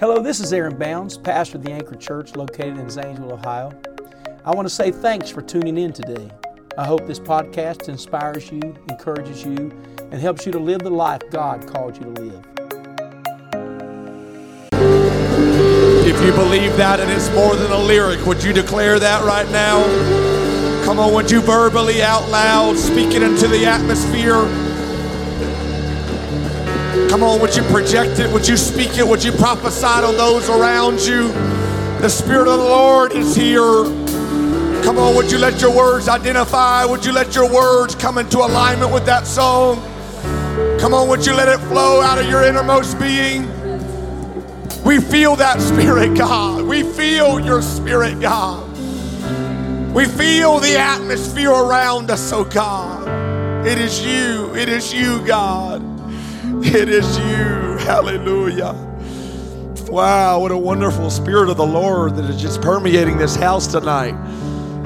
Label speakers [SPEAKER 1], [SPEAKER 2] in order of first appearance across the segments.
[SPEAKER 1] Hello, this is Aaron Bounds, pastor of the Anchor Church located in Zanesville, Ohio. I want to say thanks for tuning in today. I hope this podcast inspires you, encourages you, and helps you to live the life God called you to live.
[SPEAKER 2] If you believe that and it's more than a lyric, would you declare that right now? Come on, would you verbally out loud speak it into the atmosphere? Come on, would you project it? Would you speak it? Would you prophesy on those around you? The Spirit of the Lord is here. Come on, would you let your words identify? Would you let your words come into alignment with that song? Come on, would you let it flow out of your innermost being? We feel that Spirit, God. We feel your Spirit, God. We feel the atmosphere around us, oh God. It is you. It is you, God. It is you. Hallelujah. Wow, what a wonderful Spirit of the Lord that is just permeating this house tonight.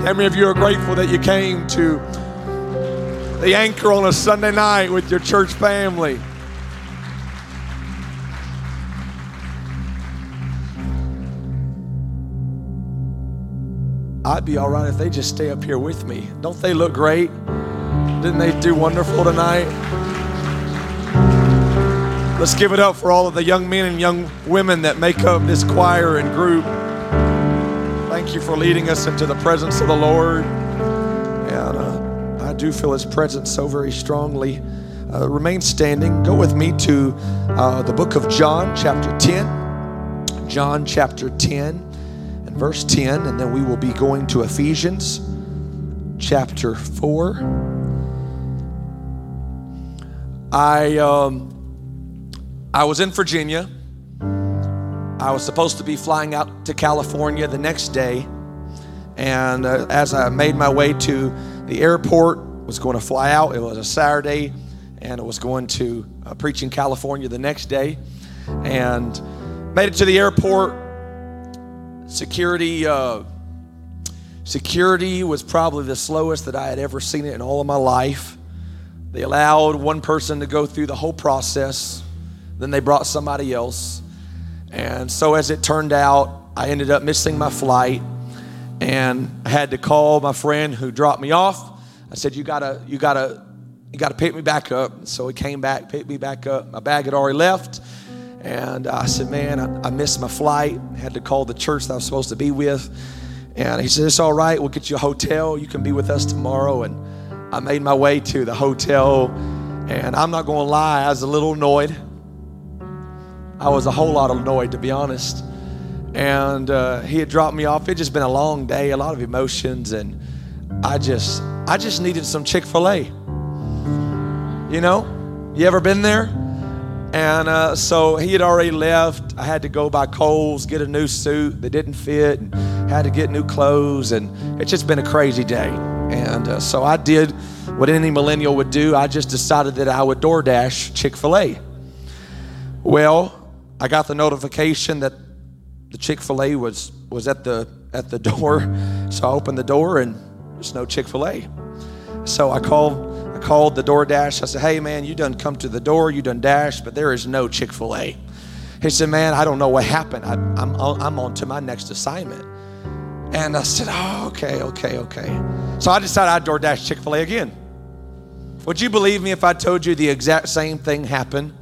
[SPEAKER 2] How many of you are grateful that you came to the anchor on a Sunday night with your church family? I'd be all right if they just stay up here with me. Don't they look great? Didn't they do wonderful tonight? Let's give it up for all of the young men and young women that make up this choir and group. Thank you for leading us into the presence of the Lord. And uh, I do feel His presence so very strongly. Uh, remain standing. Go with me to uh, the book of John, chapter 10. John, chapter 10, and verse 10. And then we will be going to Ephesians, chapter 4. I, um, I was in Virginia. I was supposed to be flying out to California the next day. And uh, as I made my way to the airport, was going to fly out. It was a Saturday, and I was going to uh, preach in California the next day. And made it to the airport. Security, uh, security was probably the slowest that I had ever seen it in all of my life. They allowed one person to go through the whole process. Then they brought somebody else. And so, as it turned out, I ended up missing my flight and I had to call my friend who dropped me off. I said, You gotta, you gotta, you gotta pick me back up. So he came back, picked me back up. My bag had already left. And I said, Man, I, I missed my flight. I had to call the church that I was supposed to be with. And he said, It's all right. We'll get you a hotel. You can be with us tomorrow. And I made my way to the hotel. And I'm not going to lie, I was a little annoyed. I was a whole lot annoyed, to be honest. And uh, he had dropped me off. It just been a long day, a lot of emotions, and I just, I just needed some Chick Fil A. You know, you ever been there? And uh, so he had already left. I had to go by Kohl's, get a new suit that didn't fit, and had to get new clothes. And it's just been a crazy day. And uh, so I did what any millennial would do. I just decided that I would DoorDash Chick fil A. Well, I got the notification that the Chick-fil-A was was at the at the door. So I opened the door and there's no Chick-fil-A. So I called I called the DoorDash. I said, "Hey man, you done come to the door, you done dash, but there is no Chick-fil-A." He said, "Man, I don't know what happened. I, I'm I'm on to my next assignment." And I said, "Oh, okay, okay, okay." So I decided I'd DoorDash Chick-fil-A again. Would you believe me if I told you the exact same thing happened?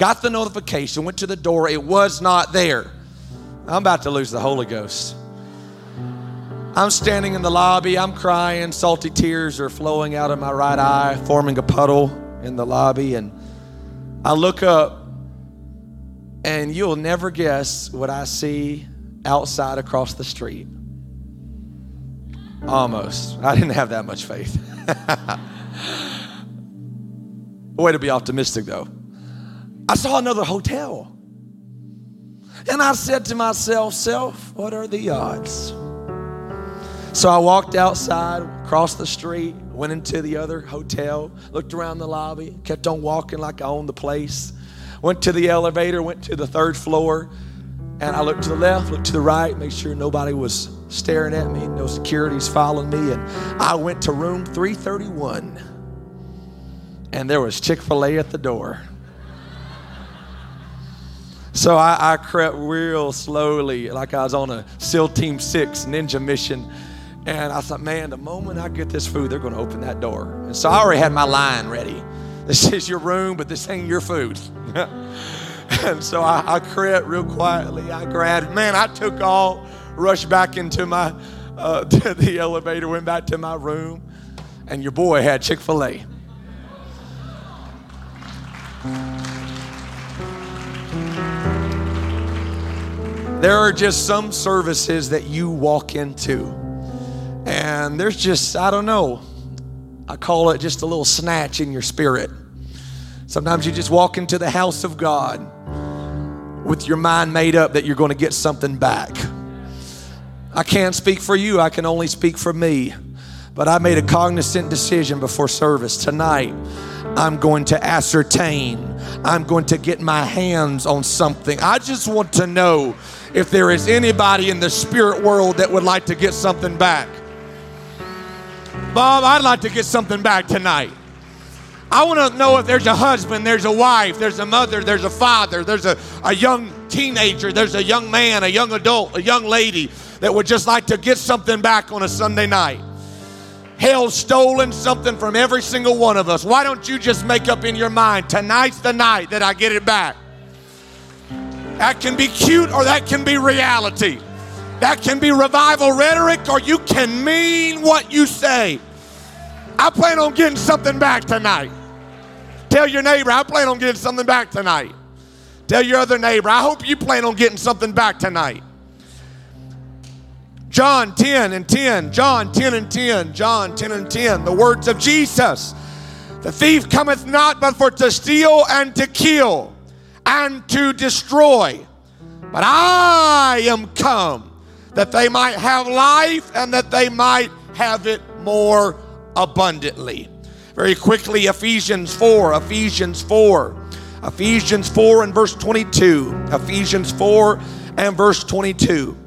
[SPEAKER 2] Got the notification, went to the door, it was not there. I'm about to lose the Holy Ghost. I'm standing in the lobby, I'm crying, salty tears are flowing out of my right eye, forming a puddle in the lobby. And I look up, and you'll never guess what I see outside across the street. Almost. I didn't have that much faith. Way to be optimistic, though. I saw another hotel. And I said to myself, Self, what are the odds? So I walked outside, crossed the street, went into the other hotel, looked around the lobby, kept on walking like I owned the place. Went to the elevator, went to the third floor, and I looked to the left, looked to the right, made sure nobody was staring at me, no security's following me. And I went to room 331, and there was Chick fil A at the door. So I, I crept real slowly, like I was on a SEAL Team 6 ninja mission. And I thought, man, the moment I get this food, they're going to open that door. And so I already had my line ready. This is your room, but this ain't your food. and so I, I crept real quietly. I grabbed, man, I took all, rushed back into my, uh, the elevator, went back to my room, and your boy had Chick fil A. There are just some services that you walk into, and there's just, I don't know, I call it just a little snatch in your spirit. Sometimes you just walk into the house of God with your mind made up that you're going to get something back. I can't speak for you, I can only speak for me. But I made a cognizant decision before service tonight. I'm going to ascertain. I'm going to get my hands on something. I just want to know if there is anybody in the spirit world that would like to get something back. Bob, I'd like to get something back tonight. I want to know if there's a husband, there's a wife, there's a mother, there's a father, there's a, a young teenager, there's a young man, a young adult, a young lady that would just like to get something back on a Sunday night. Hell's stolen something from every single one of us. Why don't you just make up in your mind tonight's the night that I get it back? That can be cute or that can be reality. That can be revival rhetoric or you can mean what you say. I plan on getting something back tonight. Tell your neighbor, I plan on getting something back tonight. Tell your other neighbor, I hope you plan on getting something back tonight. John 10 and 10, John 10 and 10, John 10 and 10, the words of Jesus. The thief cometh not but for to steal and to kill and to destroy. But I am come that they might have life and that they might have it more abundantly. Very quickly, Ephesians 4, Ephesians 4, Ephesians 4 and verse 22. Ephesians 4 and verse 22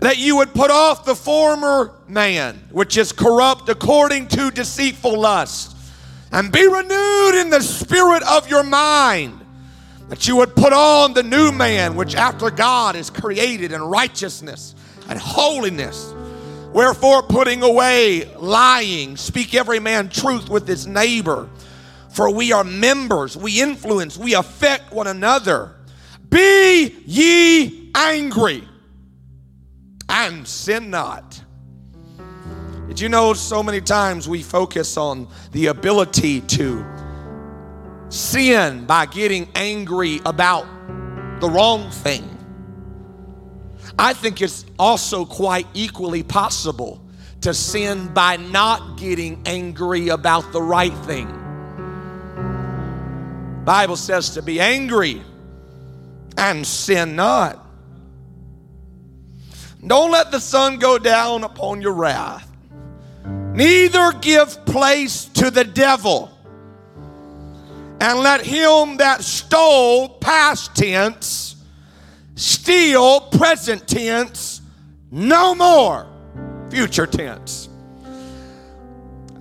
[SPEAKER 2] that you would put off the former man, which is corrupt according to deceitful lust, and be renewed in the spirit of your mind, that you would put on the new man, which after God is created in righteousness and holiness. Wherefore, putting away lying, speak every man truth with his neighbor. For we are members, we influence, we affect one another. Be ye angry and sin not. Did you know so many times we focus on the ability to sin by getting angry about the wrong thing? I think it's also quite equally possible to sin by not getting angry about the right thing. Bible says to be angry and sin not. Don't let the sun go down upon your wrath. Neither give place to the devil. And let him that stole, past tense, steal, present tense, no more, future tense.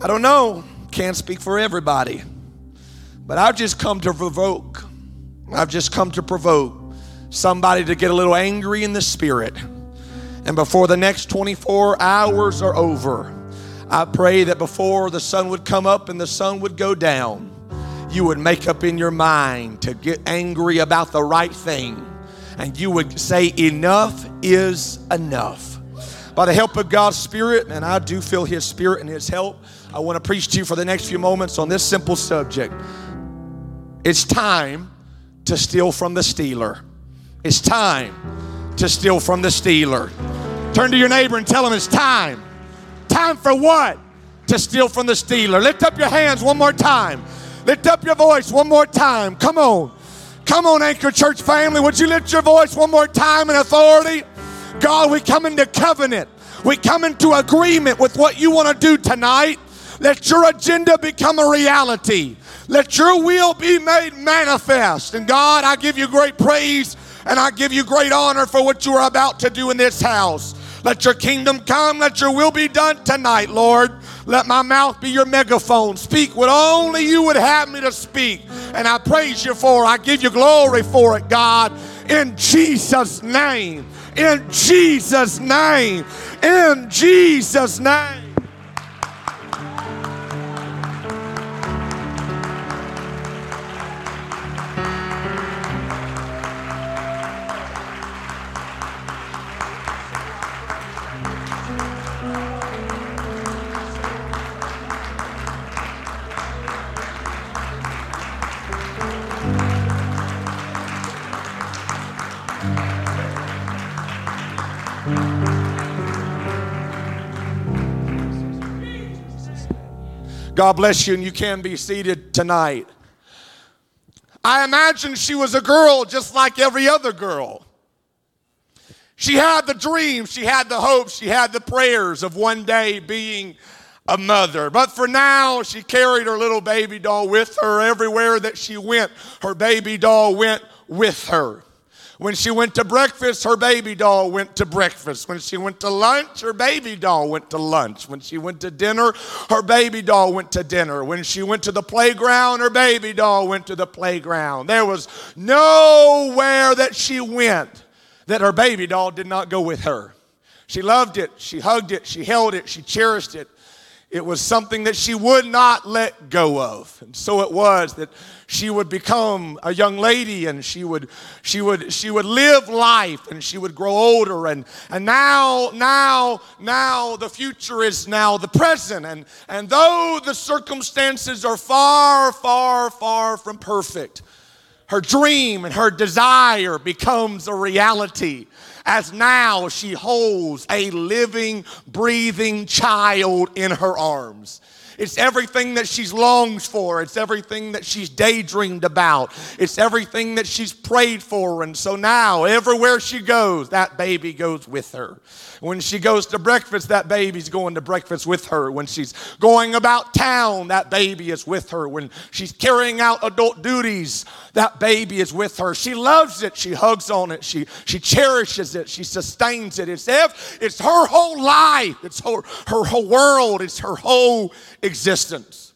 [SPEAKER 2] I don't know, can't speak for everybody, but I've just come to provoke. I've just come to provoke somebody to get a little angry in the spirit and before the next 24 hours are over, I pray that before the sun would come up and the sun would go down, you would make up in your mind to get angry about the right thing. And you would say, Enough is enough. By the help of God's Spirit, and I do feel His Spirit and His help, I want to preach to you for the next few moments on this simple subject. It's time to steal from the stealer. It's time to steal from the stealer. Turn to your neighbor and tell him it's time. Time for what? To steal from the stealer. Lift up your hands one more time. Lift up your voice one more time. Come on. Come on, Anchor Church family. Would you lift your voice one more time in authority? God, we come into covenant. We come into agreement with what you want to do tonight. Let your agenda become a reality. Let your will be made manifest. And God, I give you great praise and I give you great honor for what you are about to do in this house. Let your kingdom come. Let your will be done tonight, Lord. Let my mouth be your megaphone. Speak what only you would have me to speak. And I praise you for it. I give you glory for it, God. In Jesus' name. In Jesus' name. In Jesus' name. God bless you, and you can be seated tonight. I imagine she was a girl just like every other girl. She had the dreams, she had the hopes, she had the prayers of one day being a mother. But for now, she carried her little baby doll with her everywhere that she went. Her baby doll went with her. When she went to breakfast, her baby doll went to breakfast. When she went to lunch, her baby doll went to lunch. When she went to dinner, her baby doll went to dinner. When she went to the playground, her baby doll went to the playground. There was nowhere that she went that her baby doll did not go with her. She loved it, she hugged it, she held it, she cherished it. It was something that she would not let go of. And so it was that she would become a young lady and she would she would she would live life and she would grow older. And and now now now the future is now the present. And and though the circumstances are far far far from perfect her dream and her desire becomes a reality as now she holds a living, breathing child in her arms. It's everything that she's longed for. It's everything that she's daydreamed about. It's everything that she's prayed for. And so now, everywhere she goes, that baby goes with her. When she goes to breakfast, that baby's going to breakfast with her. When she's going about town, that baby is with her. When she's carrying out adult duties, that baby is with her. She loves it. She hugs on it. She, she cherishes it. She sustains it. It's, it's her whole life. It's her, her whole world. It's her whole existence.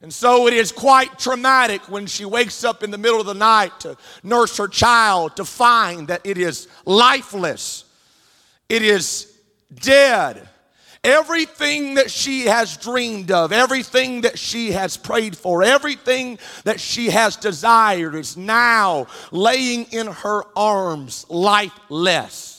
[SPEAKER 2] And so it is quite traumatic when she wakes up in the middle of the night to nurse her child to find that it is lifeless it is dead. Everything that she has dreamed of, everything that she has prayed for, everything that she has desired is now laying in her arms lifeless.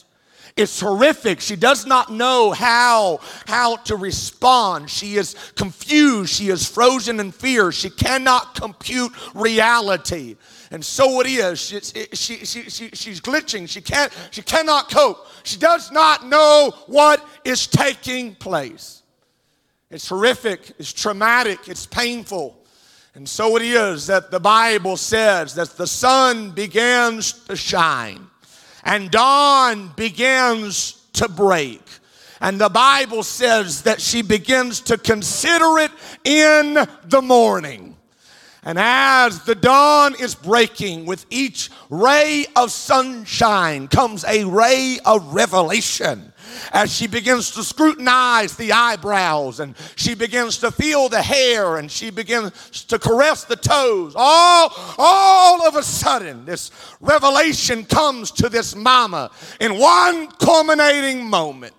[SPEAKER 2] It's horrific. She does not know how, how to respond. She is confused. She is frozen in fear. She cannot compute reality. And so it is. She, she, she, she, she's glitching. She, can't, she cannot cope. She does not know what is taking place. It's horrific, it's traumatic, it's painful. And so it is that the Bible says that the sun begins to shine and dawn begins to break. And the Bible says that she begins to consider it in the morning. And as the dawn is breaking, with each ray of sunshine comes a ray of revelation. As she begins to scrutinize the eyebrows and she begins to feel the hair and she begins to caress the toes, all, all of a sudden, this revelation comes to this mama in one culminating moment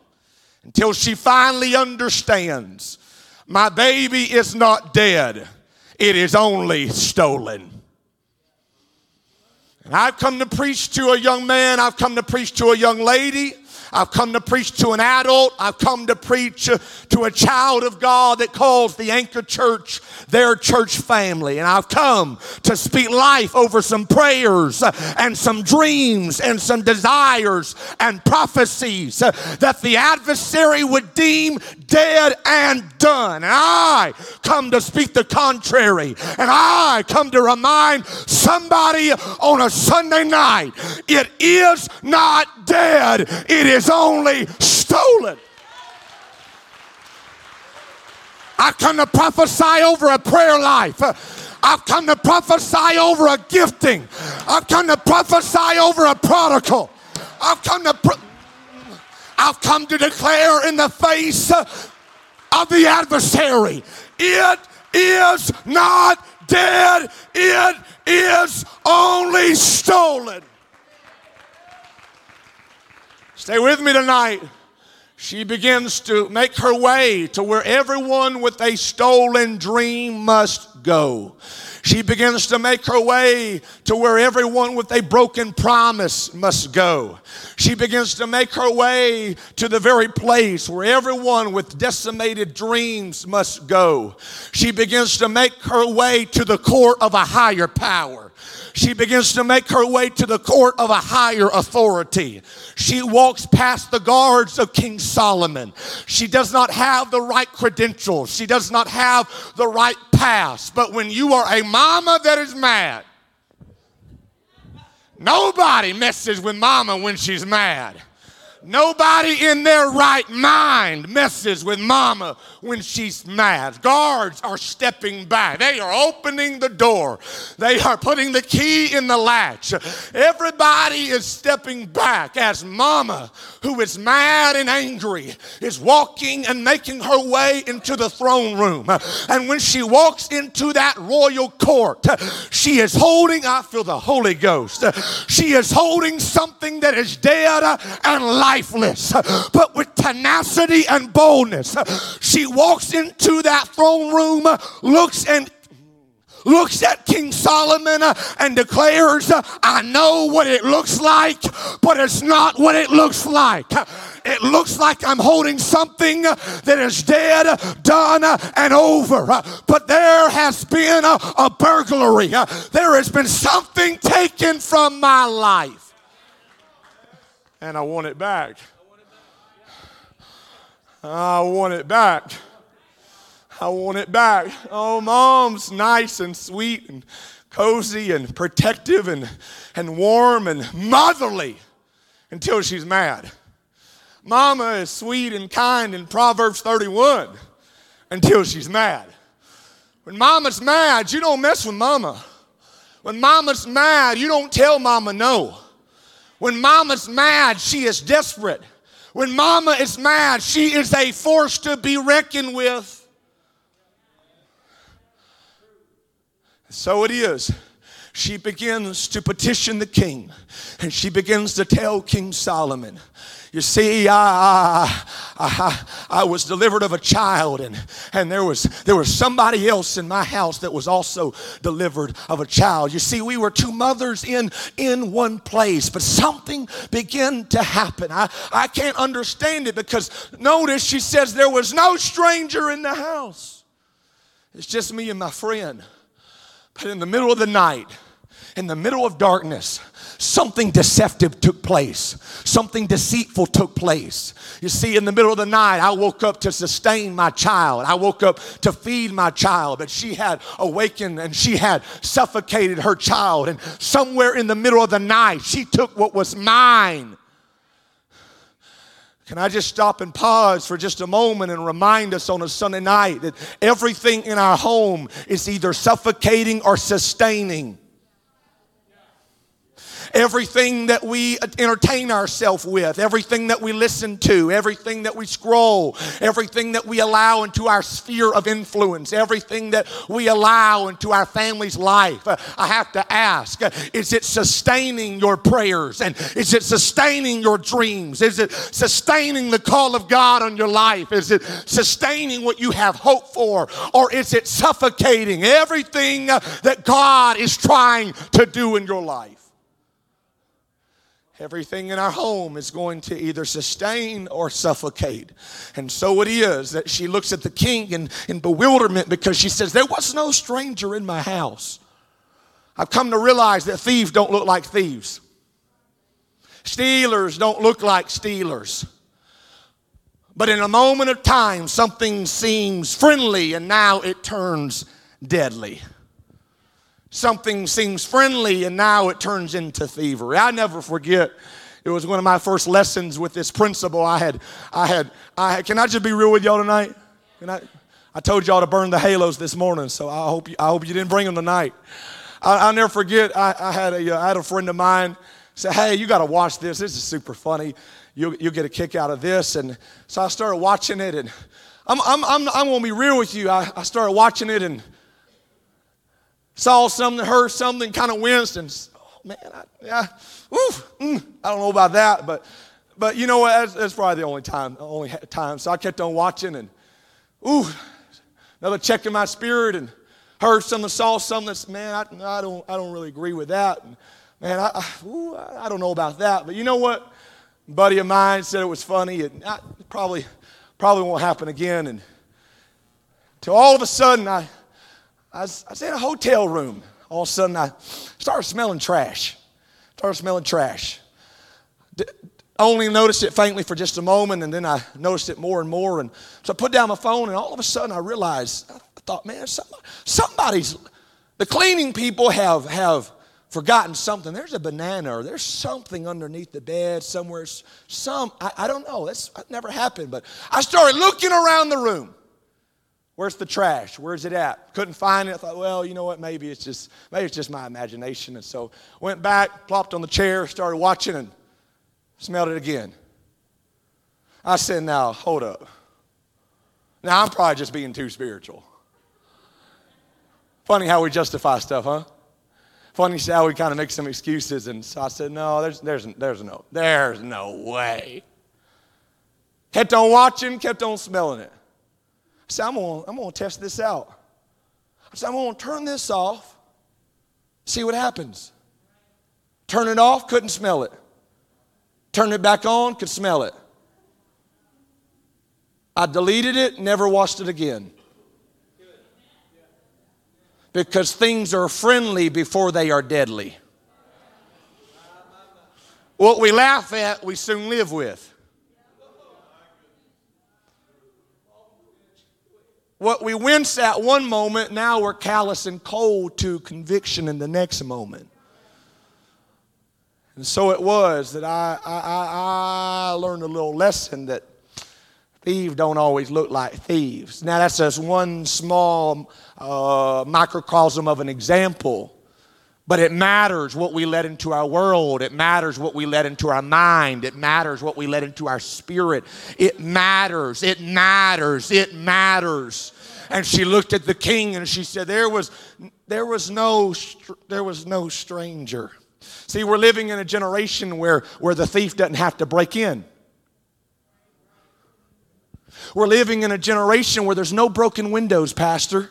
[SPEAKER 2] until she finally understands my baby is not dead it is only stolen. And I've come to preach to a young man, I've come to preach to a young lady. I've come to preach to an adult. I've come to preach to a child of God that calls the Anchor Church their church family. And I've come to speak life over some prayers and some dreams and some desires and prophecies that the adversary would deem dead and done. And I come to speak the contrary. And I come to remind somebody on a Sunday night it is not dead, it is only stolen. I come to prophesy over a prayer life. I've come to prophesy over a gifting. I've come to prophesy over a prodigal. I've come to pro- I've come to declare in the face of the adversary. It is not dead, it is only stolen. Stay with me tonight. She begins to make her way to where everyone with a stolen dream must go. She begins to make her way to where everyone with a broken promise must go. She begins to make her way to the very place where everyone with decimated dreams must go. She begins to make her way to the court of a higher power she begins to make her way to the court of a higher authority. She walks past the guards of King Solomon. She does not have the right credentials, she does not have the right pass. But when you are a mama that is mad, nobody messes with mama when she's mad. Nobody in their right mind messes with mama when she's mad. Guards are stepping back. They are opening the door. They are putting the key in the latch. Everybody is stepping back as mama, who is mad and angry, is walking and making her way into the throne room. And when she walks into that royal court, she is holding, I feel the Holy Ghost, she is holding something that is dead and lifeless, but with tenacity and boldness. She walks into that throne room, looks and looks at King Solomon uh, and declares, uh, I know what it looks like, but it's not what it looks like. It looks like I'm holding something that is dead, done, and over. But there has been a, a burglary. There has been something taken from my life and I want it back. I want it back. I want it back. Oh, mom's nice and sweet and cozy and protective and, and warm and motherly until she's mad. Mama is sweet and kind in Proverbs 31 until she's mad. When mama's mad, you don't mess with mama. When mama's mad, you don't tell mama no. When mama's mad, she is desperate. When mama is mad, she is a force to be reckoned with. So it is. She begins to petition the king and she begins to tell King Solomon, you see, I, I, I, was delivered of a child, and, and there, was, there was somebody else in my house that was also delivered of a child. You see, we were two mothers in, in one place, but something began to happen. I, I can't understand it because notice she says there was no stranger in the house. It's just me and my friend. But in the middle of the night, in the middle of darkness, something deceptive took place. Something deceitful took place. You see, in the middle of the night, I woke up to sustain my child. I woke up to feed my child, but she had awakened and she had suffocated her child. And somewhere in the middle of the night, she took what was mine. Can I just stop and pause for just a moment and remind us on a Sunday night that everything in our home is either suffocating or sustaining? Everything that we entertain ourselves with, everything that we listen to, everything that we scroll, everything that we allow into our sphere of influence, everything that we allow into our family's life. Uh, I have to ask uh, is it sustaining your prayers? And is it sustaining your dreams? Is it sustaining the call of God on your life? Is it sustaining what you have hope for? Or is it suffocating everything uh, that God is trying to do in your life? Everything in our home is going to either sustain or suffocate. And so it is that she looks at the king in, in bewilderment because she says, There was no stranger in my house. I've come to realize that thieves don't look like thieves, stealers don't look like stealers. But in a moment of time, something seems friendly and now it turns deadly something seems friendly and now it turns into thievery. I never forget. It was one of my first lessons with this principle. I had, I had, I had, can I just be real with y'all tonight? Can I, I told y'all to burn the halos this morning, so I hope you, I hope you didn't bring them tonight. I, will never forget. I, I had a, uh, I had a friend of mine say, "Hey, you got to watch this. This is super funny. You'll, you'll get a kick out of this." And so I started watching it, and I'm, I'm, I'm, I'm going to be real with you. I, I started watching it and saw something, heard something, kind of winced, and oh, man, I, yeah, oof, mm, I don't know about that, but but you know what? That's, that's probably the only time, only time. So I kept on watching, and ooh, another check in my spirit, and heard something, saw something that's man, I, I don't I don't really agree with that. And, man, I, I, ooh, I don't know about that, but you know what? A buddy of mine said it was funny, and I, probably probably won't happen again. And till all of a sudden, I, I, was, I was in a hotel room. All of a sudden, I started smelling trash. Started smelling trash. D- only noticed it faintly for just a moment, and then I noticed it more and more. And so I put down my phone, and all of a sudden, I realized I thought, man, somebody, somebody's. The cleaning people have have forgotten something. There's a banana or there's something underneath the bed somewhere. Some, I, I don't know. That's that never happened. But I started looking around the room. Where's the trash? Where's it at? Couldn't find it. I thought, well, you know what? Maybe it's just maybe it's just my imagination. And so went back, plopped on the chair, started watching, and smelled it again. I said, now hold up. Now I'm probably just being too spiritual. Funny how we justify stuff, huh? funny how we kind of make some excuses. And so I said, no, there's, there's, there's no, there's no way. Kept on watching, kept on smelling it. Said, I'm gonna, I'm gonna test this out. Said, I'm gonna turn this off, see what happens. Turn it off, couldn't smell it. Turn it back on, could smell it. I deleted it, never watched it again because things are friendly before they are deadly. What we laugh at, we soon live with. What we wince at one moment, now we're callous and cold to conviction in the next moment. And so it was that I, I, I learned a little lesson that Thieves don't always look like thieves. Now, that's just one small uh, microcosm of an example. But it matters what we let into our world. It matters what we let into our mind. It matters what we let into our spirit. It matters. It matters. It matters. And she looked at the king and she said, There was, there was, no, there was no stranger. See, we're living in a generation where, where the thief doesn't have to break in. We're living in a generation where there's no broken windows, Pastor.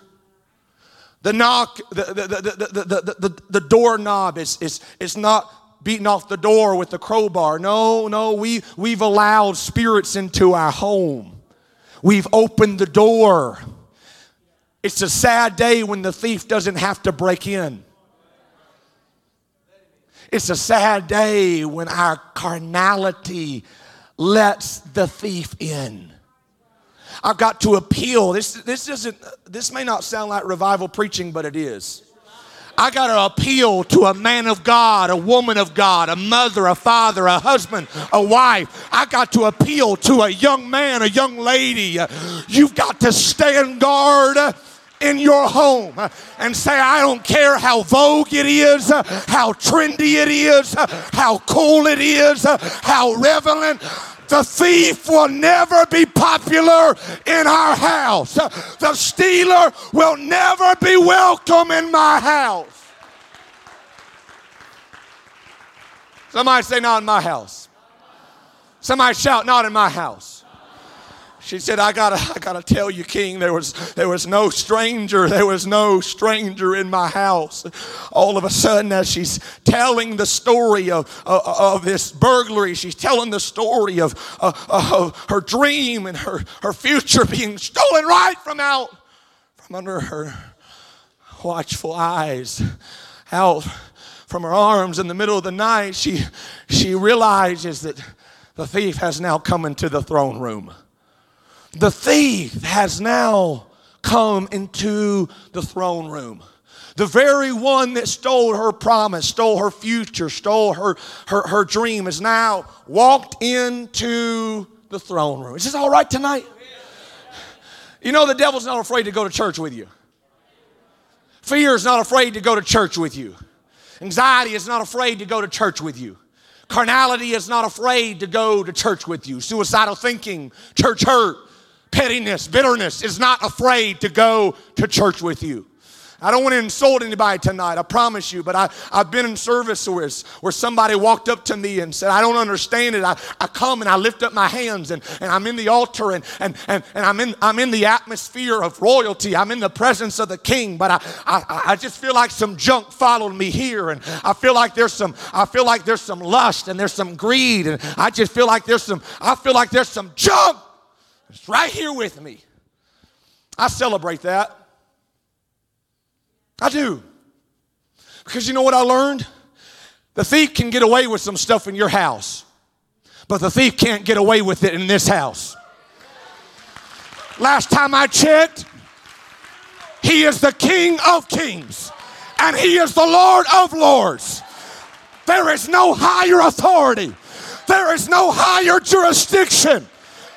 [SPEAKER 2] The knock, the, the, the, the, the, the, doorknob is, is, is not beating off the door with the crowbar. No, no, we, we've allowed spirits into our home. We've opened the door. It's a sad day when the thief doesn't have to break in. It's a sad day when our carnality lets the thief in. I've got to appeal. This, this, isn't, this may not sound like revival preaching, but it is. I got to appeal to a man of God, a woman of God, a mother, a father, a husband, a wife. I got to appeal to a young man, a young lady. You've got to stand guard in your home and say, I don't care how vogue it is, how trendy it is, how cool it is, how relevant. The thief will never be popular in our house. The stealer will never be welcome in my house. Somebody say, Not in my house. Somebody shout, Not in my house. She said, I gotta, I gotta tell you, King, there was, there was no stranger, there was no stranger in my house. All of a sudden, as she's telling the story of, of, of this burglary, she's telling the story of, of, of her dream and her, her future being stolen right from out from under her watchful eyes, out from her arms in the middle of the night. She, she realizes that the thief has now come into the throne room the thief has now come into the throne room. The very one that stole her promise, stole her future, stole her, her, her dream, has now walked into the throne room. Is this all right tonight? You know, the devil's not afraid to go to church with you. Fear is not afraid to go to church with you. Anxiety is not afraid to go to church with you. Carnality is not afraid to go to church with you. Suicidal thinking, church hurt, pettiness, bitterness is not afraid to go to church with you. I don't want to insult anybody tonight, I promise you, but I, I've been in service where, where somebody walked up to me and said, I don't understand it. I, I come and I lift up my hands and, and I'm in the altar and, and, and, and I'm, in, I'm in the atmosphere of royalty. I'm in the presence of the king, but I, I, I just feel like some junk followed me here and I feel like there's some, I feel like there's some lust and there's some greed and I just feel like there's some, I feel like there's some junk. It's right here with me. I celebrate that. I do. Because you know what I learned? The thief can get away with some stuff in your house, but the thief can't get away with it in this house. Last time I checked, he is the King of kings and he is the Lord of lords. There is no higher authority, there is no higher jurisdiction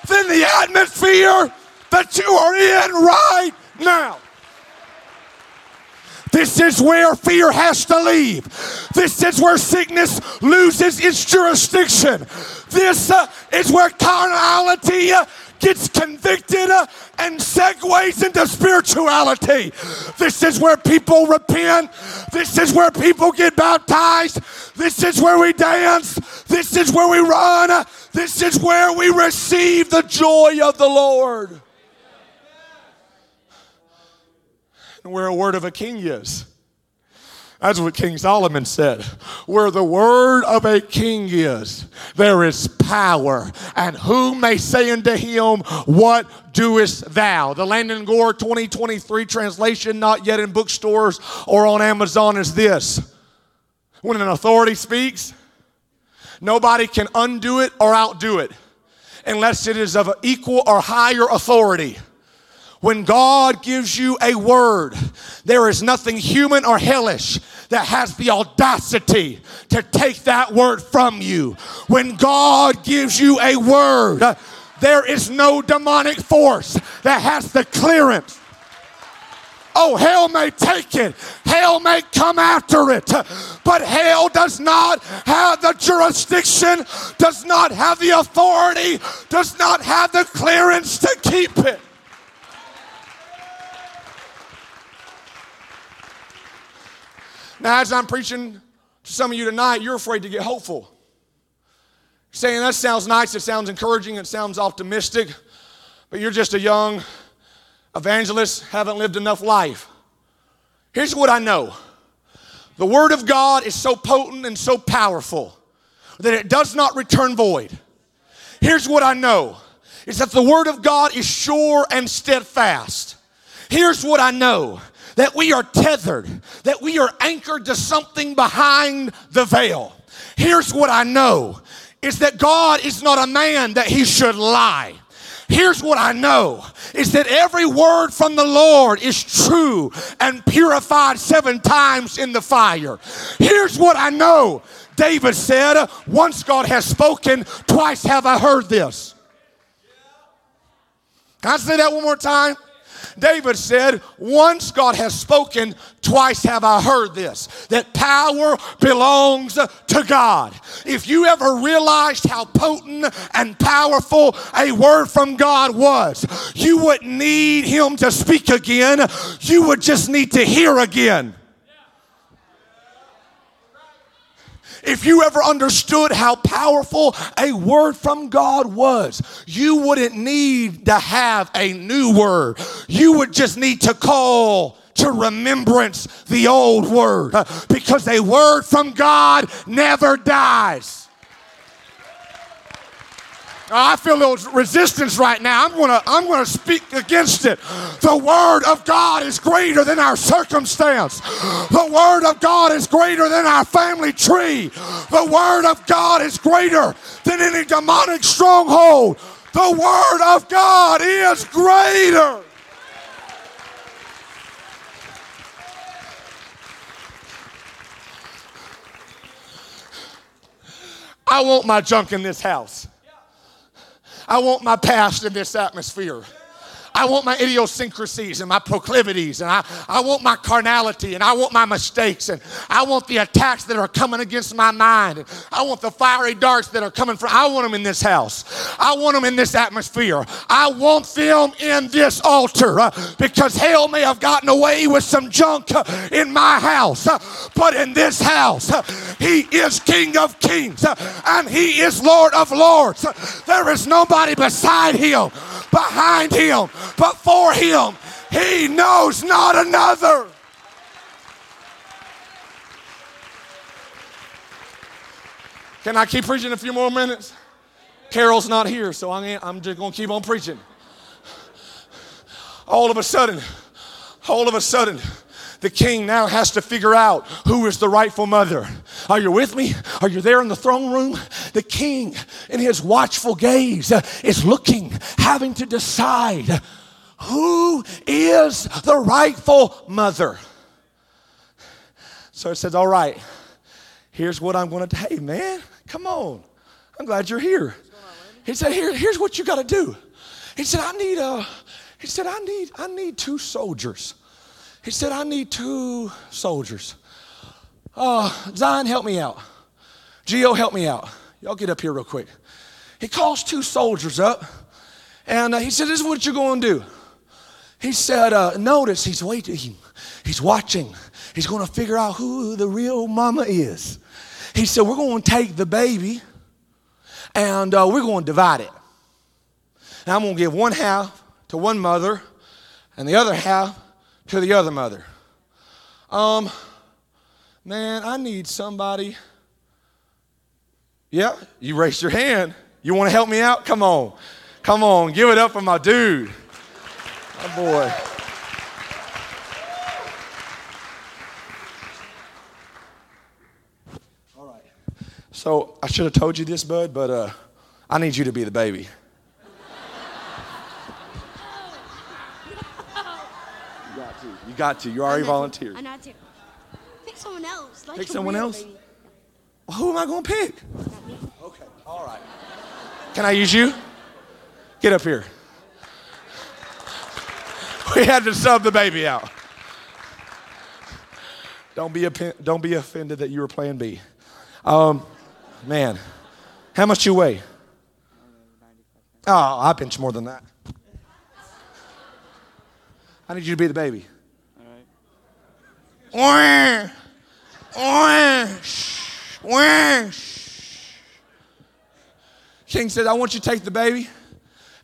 [SPEAKER 2] than the atmosphere that you are in right now. This is where fear has to leave. This is where sickness loses its jurisdiction. This uh, is where carnality uh, gets convicted uh, and segues into spirituality. This is where people repent. This is where people get baptized. This is where we dance. This is where we run. This is where we receive the joy of the Lord. and where a word of a king is. That's what King Solomon said. Where the word of a king is, there is power. And who may say unto him, What doest thou? The Landon Gore 2023 translation, not yet in bookstores or on Amazon, is this When an authority speaks, nobody can undo it or outdo it unless it is of equal or higher authority. When God gives you a word, there is nothing human or hellish that has the audacity to take that word from you. When God gives you a word, there is no demonic force that has the clearance. Oh, hell may take it. Hell may come after it. But hell does not have the jurisdiction, does not have the authority, does not have the clearance to keep it. Now, as I'm preaching to some of you tonight, you're afraid to get hopeful. Saying that sounds nice, it sounds encouraging, it sounds optimistic, but you're just a young evangelist, haven't lived enough life. Here's what I know the Word of God is so potent and so powerful that it does not return void. Here's what I know is that the Word of God is sure and steadfast. Here's what I know that we are tethered, that we are anchored to something behind the veil. Here's what I know is that God is not a man that he should lie. Here's what I know is that every word from the Lord is true and purified seven times in the fire. Here's what I know. David said, Once God has spoken, twice have I heard this. Can I say that one more time? David said, Once God has spoken, twice have I heard this that power belongs to God. If you ever realized how potent and powerful a word from God was, you wouldn't need Him to speak again, you would just need to hear again. If you ever understood how powerful a word from God was, you wouldn't need to have a new word. You would just need to call to remembrance the old word because a word from God never dies. Oh, I feel a little resistance right now. I'm gonna, I'm gonna speak against it. The word of God is greater than our circumstance. The word of God is greater than our family tree. The word of God is greater than any demonic stronghold. The word of God is greater. I want my junk in this house. I want my past in this atmosphere. I want my idiosyncrasies and my proclivities, and I, I want my carnality, and I want my mistakes, and I want the attacks that are coming against my mind. And I want the fiery darts that are coming from, I want them in this house. I want them in this atmosphere. I want them in this altar uh, because hell may have gotten away with some junk uh, in my house, uh, but in this house, uh, He is King of kings uh, and He is Lord of lords. There is nobody beside Him, behind Him, but for Him. He knows not another. Can I keep preaching a few more minutes? Carol's not here, so I'm just going to keep on preaching. All of a sudden, all of a sudden, the king now has to figure out who is the rightful mother. Are you with me? Are you there in the throne room? The king, in his watchful gaze, is looking, having to decide who is the rightful mother. So it says, All right, here's what I'm going to, hey man, come on. I'm glad you're here. He said, Here, here's what you got to do. He said, I need a, he said, I need, I need two soldiers. He said, I need two soldiers. Uh, Zion, help me out. Geo, help me out. Y'all get up here real quick. He calls two soldiers up, and uh, he said, This is what you're going to do. He said, uh, Notice he's waiting, he's watching, he's going to figure out who the real mama is. He said, We're going to take the baby and uh, we're going to divide it. And I'm going to give one half to one mother and the other half to the other mother. Um, man, I need somebody. Yeah, you raised your hand. You want to help me out? Come on. Come on, give it up for my dude. My boy. All right. So I should have told you this, bud, but uh, I need you to be the baby. You got to. You got to. You already volunteered.
[SPEAKER 3] I not to. Pick someone else. Like
[SPEAKER 2] Pick
[SPEAKER 3] for
[SPEAKER 2] someone
[SPEAKER 3] real,
[SPEAKER 2] else?
[SPEAKER 3] baby.
[SPEAKER 2] Who am I going to pick?
[SPEAKER 3] Not me.
[SPEAKER 2] Okay, all right. Can I use you? Get up here. We had to sub the baby out. Don't be, don't be offended that you were playing B. Um, man, how much you weigh? Oh, I pinch more than that. I need you to be the baby. All right. King says, I want you to take the baby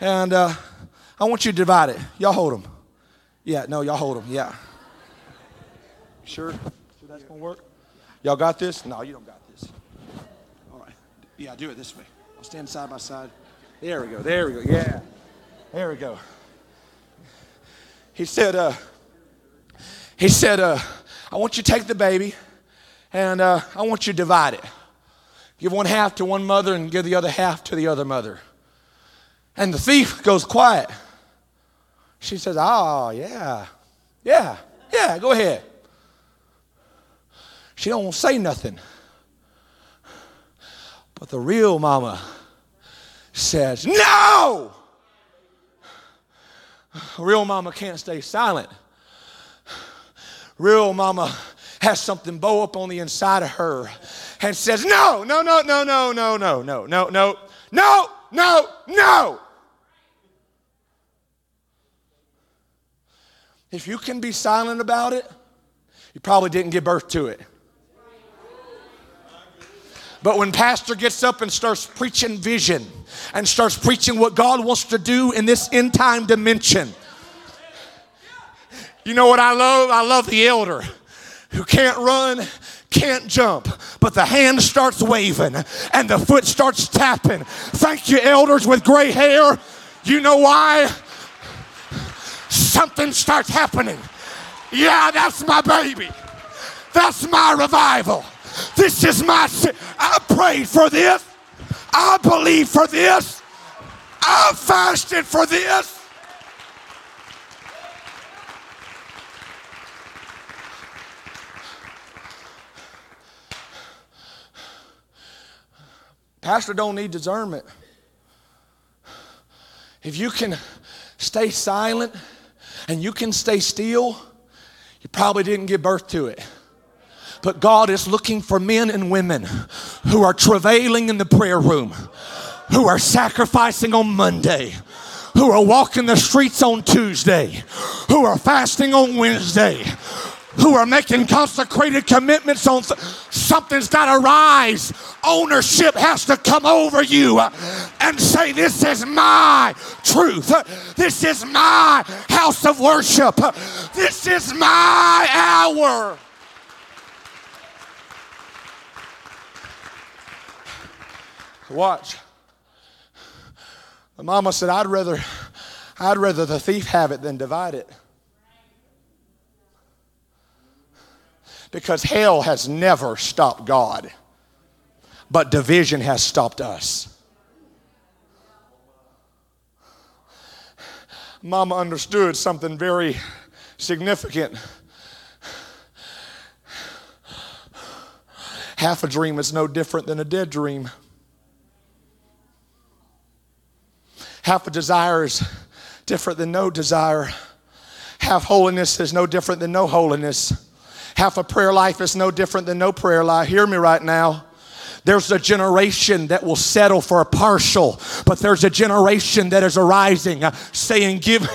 [SPEAKER 2] and uh, I want you to divide it. Y'all hold them. Yeah, no, y'all hold them. Yeah. Sure? Sure that's going to work? Y'all got this? No, you don't got this. All right. Yeah, do it this way. I'll stand side by side. There we go. There we go. Yeah. There we go. He said, uh, he said, uh, I want you to take the baby and uh, I want you to divide it. Give one half to one mother and give the other half to the other mother. And the thief goes quiet. She says, Oh, yeah, yeah, yeah, go ahead. She don't say nothing. But the real mama says, No! Real mama can't stay silent. Real mama has something bow up on the inside of her and says, No, no, no, no, no, no, no, no, no, no, no, no, no. If you can be silent about it, you probably didn't give birth to it. But when pastor gets up and starts preaching vision and starts preaching what God wants to do in this end time dimension, you know what I love? I love the elder who can't run, can't jump, but the hand starts waving and the foot starts tapping. Thank you, elders with gray hair. You know why? Something starts happening. Yeah, that's my baby. That's my revival. This is my. I prayed for this. I believe for this. I fasted for this. Pastor don't need discernment. If you can stay silent and you can stay still, you probably didn't give birth to it. But God is looking for men and women who are travailing in the prayer room, who are sacrificing on Monday, who are walking the streets on Tuesday, who are fasting on Wednesday, who are making consecrated commitments on th- something's got to rise. Ownership has to come over you uh, and say, This is my truth. This is my house of worship. This is my hour. Watch. The mama said, I'd rather, I'd rather the thief have it than divide it. Because hell has never stopped God, but division has stopped us. Mama understood something very significant. Half a dream is no different than a dead dream. Half a desire is different than no desire. Half holiness is no different than no holiness. Half a prayer life is no different than no prayer life. Hear me right now. There's a generation that will settle for a partial, but there's a generation that is arising uh, saying, Give,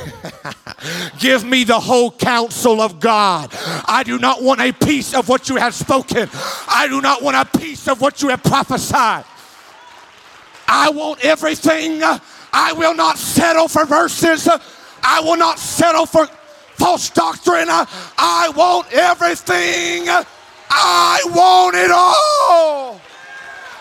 [SPEAKER 2] give me the whole counsel of God. I do not want a piece of what you have spoken, I do not want a piece of what you have prophesied. I want everything. I will not settle for verses. I will not settle for false doctrine. I want everything. I want it all.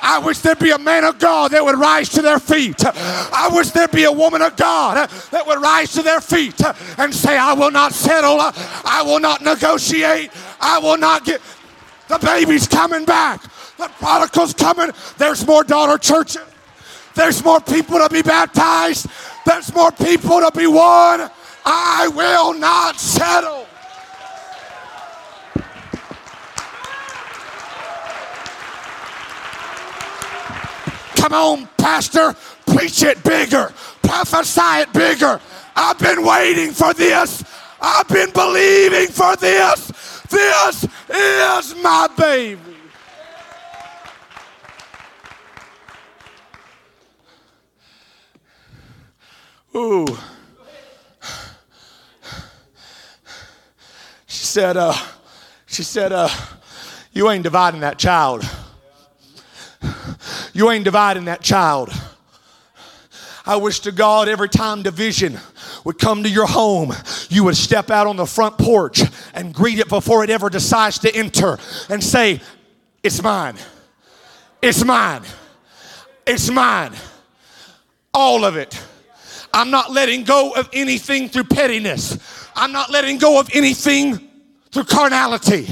[SPEAKER 2] I wish there'd be a man of God that would rise to their feet. I wish there'd be a woman of God that would rise to their feet and say, I will not settle. I will not negotiate. I will not get. The baby's coming back. The prodigal's coming. There's more daughter churches. There's more people to be baptized. There's more people to be won. I will not settle. Come on, Pastor, preach it bigger, prophesy it bigger. I've been waiting for this. I've been believing for this. This is my baby. Ooh. Said, uh, she said, uh, you ain't dividing that child. You ain't dividing that child. I wish to God every time division would come to your home, you would step out on the front porch and greet it before it ever decides to enter and say, It's mine. It's mine. It's mine. All of it. I'm not letting go of anything through pettiness. I'm not letting go of anything through carnality.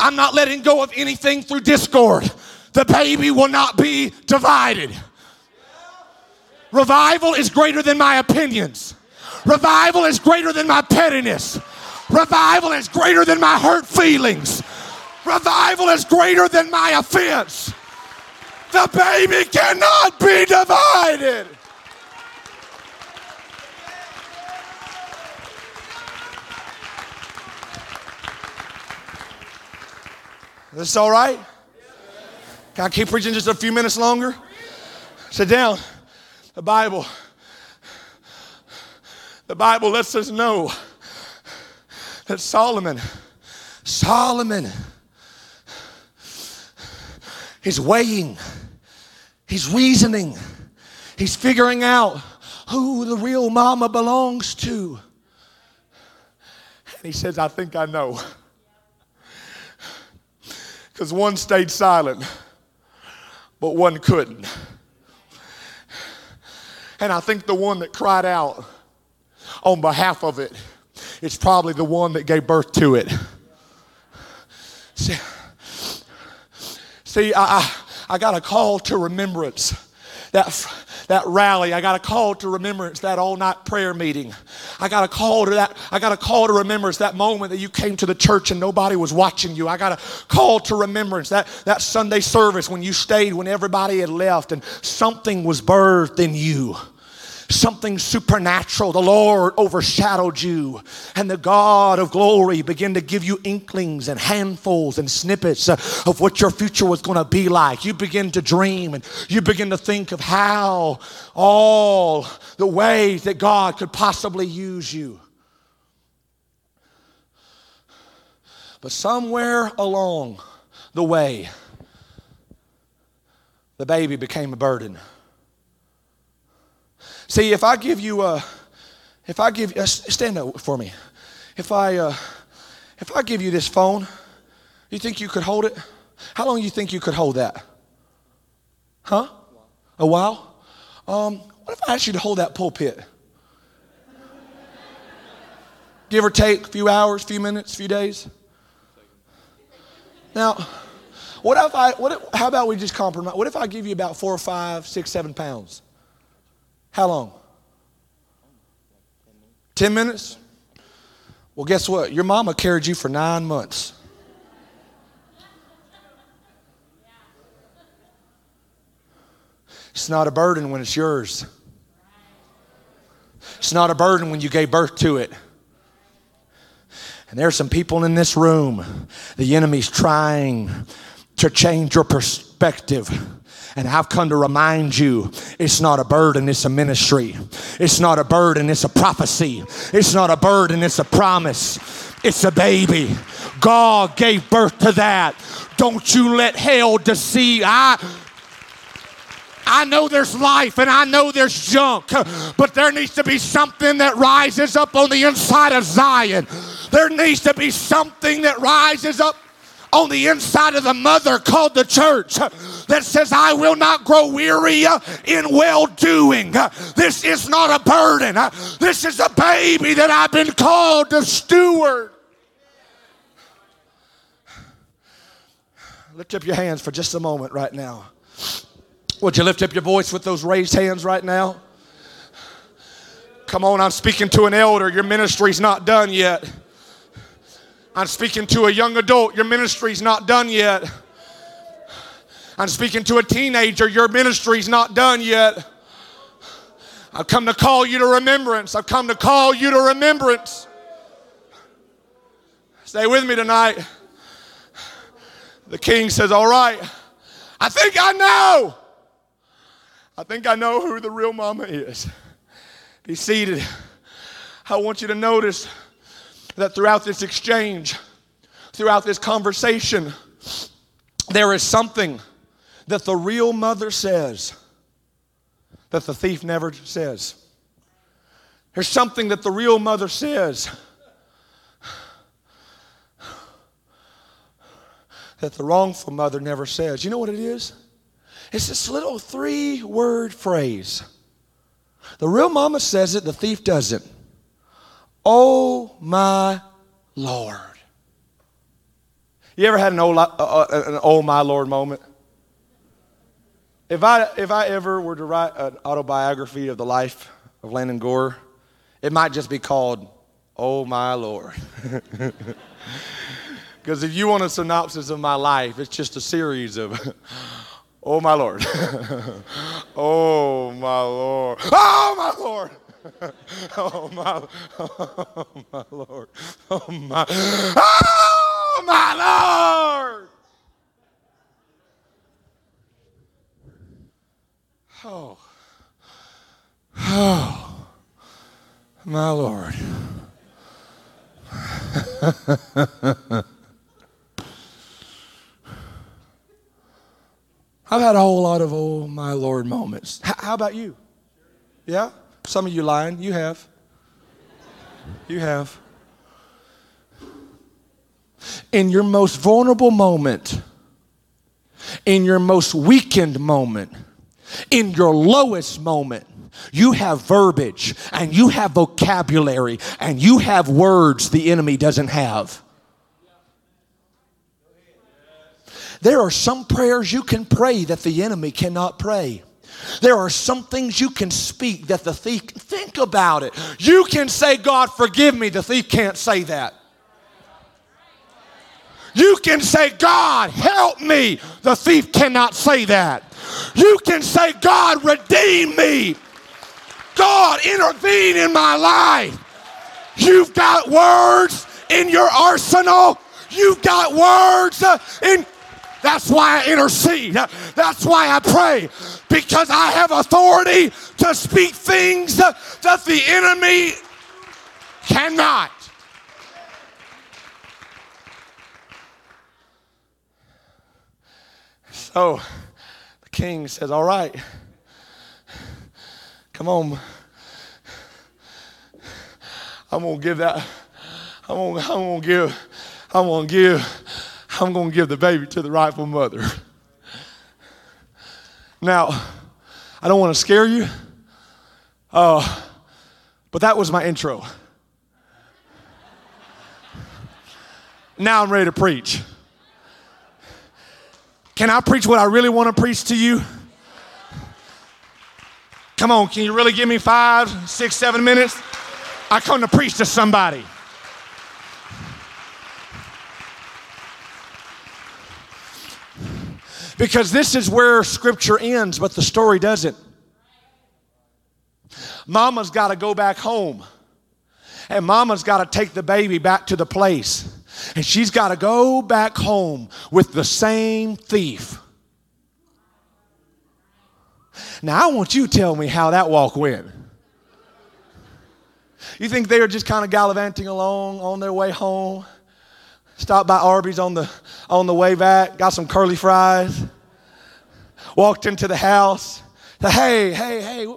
[SPEAKER 2] I'm not letting go of anything through discord. The baby will not be divided. Revival is greater than my opinions. Revival is greater than my pettiness. Revival is greater than my hurt feelings. Revival is greater than my offense. The baby cannot be divided. This all right? Can I keep preaching just a few minutes longer? Sit down. The Bible. The Bible lets us know that Solomon, Solomon, he's weighing, he's reasoning, he's figuring out who the real mama belongs to. And he says, I think I know because one stayed silent, but one couldn't. And I think the one that cried out on behalf of it is probably the one that gave birth to it. See, see I, I, I got a call to remembrance. That that rally. I got a call to remembrance that all night prayer meeting. I got a call to that. I got a call to remembrance that moment that you came to the church and nobody was watching you. I got a call to remembrance that, that Sunday service when you stayed when everybody had left and something was birthed in you. Something supernatural. The Lord overshadowed you, and the God of glory began to give you inklings and handfuls and snippets of what your future was going to be like. You begin to dream and you begin to think of how all the ways that God could possibly use you. But somewhere along the way, the baby became a burden. See, if I give you a, if I give, uh, stand up for me. If I, uh, if I give you this phone, you think you could hold it? How long do you think you could hold that? Huh? A while? Um, what if I asked you to hold that pulpit? Give or take a few hours, few minutes, few days. Now, what if I, what if, how about we just compromise? What if I give you about four or five, six, seven pounds? How long? 10 minutes? Well, guess what? Your mama carried you for nine months. It's not a burden when it's yours. It's not a burden when you gave birth to it. And there are some people in this room, the enemy's trying to change your perspective. And I've come to remind you it's not a burden, it's a ministry. It's not a burden, it's a prophecy. It's not a burden, it's a promise. It's a baby. God gave birth to that. Don't you let hell deceive. I I know there's life and I know there's junk, but there needs to be something that rises up on the inside of Zion. There needs to be something that rises up on the inside of the mother called the church that says, I will not grow weary uh, in well doing. Uh, this is not a burden. Uh, this is a baby that I've been called to steward. Lift up your hands for just a moment right now. Would you lift up your voice with those raised hands right now? Come on, I'm speaking to an elder. Your ministry's not done yet. I'm speaking to a young adult. Your ministry's not done yet. I'm speaking to a teenager. Your ministry's not done yet. I've come to call you to remembrance. I've come to call you to remembrance. Stay with me tonight. The king says, All right, I think I know. I think I know who the real mama is. Be seated. I want you to notice that throughout this exchange, throughout this conversation, there is something that the real mother says that the thief never says. There's something that the real mother says that the wrongful mother never says. You know what it is? It's this little three word phrase. The real mama says it, the thief doesn't. Oh my Lord. You ever had an oh, uh, an oh my Lord moment? If I, if I ever were to write an autobiography of the life of Landon Gore, it might just be called Oh My Lord. Because if you want a synopsis of my life, it's just a series of oh, oh my Lord. oh my Lord. Oh, oh my Lord. oh my, oh my Lord. Oh my, oh my Lord. Oh, oh, my Lord. I've had a whole lot of oh my Lord moments. H- how about you? Yeah? Some of you lying. You have. You have. In your most vulnerable moment, in your most weakened moment, in your lowest moment, you have verbiage and you have vocabulary and you have words the enemy doesn't have. There are some prayers you can pray that the enemy cannot pray. There are some things you can speak that the thief, think about it. You can say, God, forgive me. The thief can't say that. You can say, God, help me. The thief cannot say that. You can say, God, redeem me. God intervene in my life. You've got words in your arsenal. You've got words uh, in. That's why I intercede. That's why I pray. Because I have authority to speak things that the enemy cannot. So king says, All right, come on. I'm gonna give that, I'm gonna, I'm gonna give, I'm gonna give, I'm gonna give the baby to the rightful mother. Now, I don't want to scare you, uh, but that was my intro. Now I'm ready to preach. Can I preach what I really want to preach to you? Come on, can you really give me five, six, seven minutes? I come to preach to somebody. Because this is where scripture ends, but the story doesn't. Mama's got to go back home, and mama's got to take the baby back to the place and she's got to go back home with the same thief. Now, I want you to tell me how that walk went. You think they were just kind of gallivanting along on their way home? Stopped by Arby's on the, on the way back, got some curly fries, walked into the house. Said, hey, hey, hey,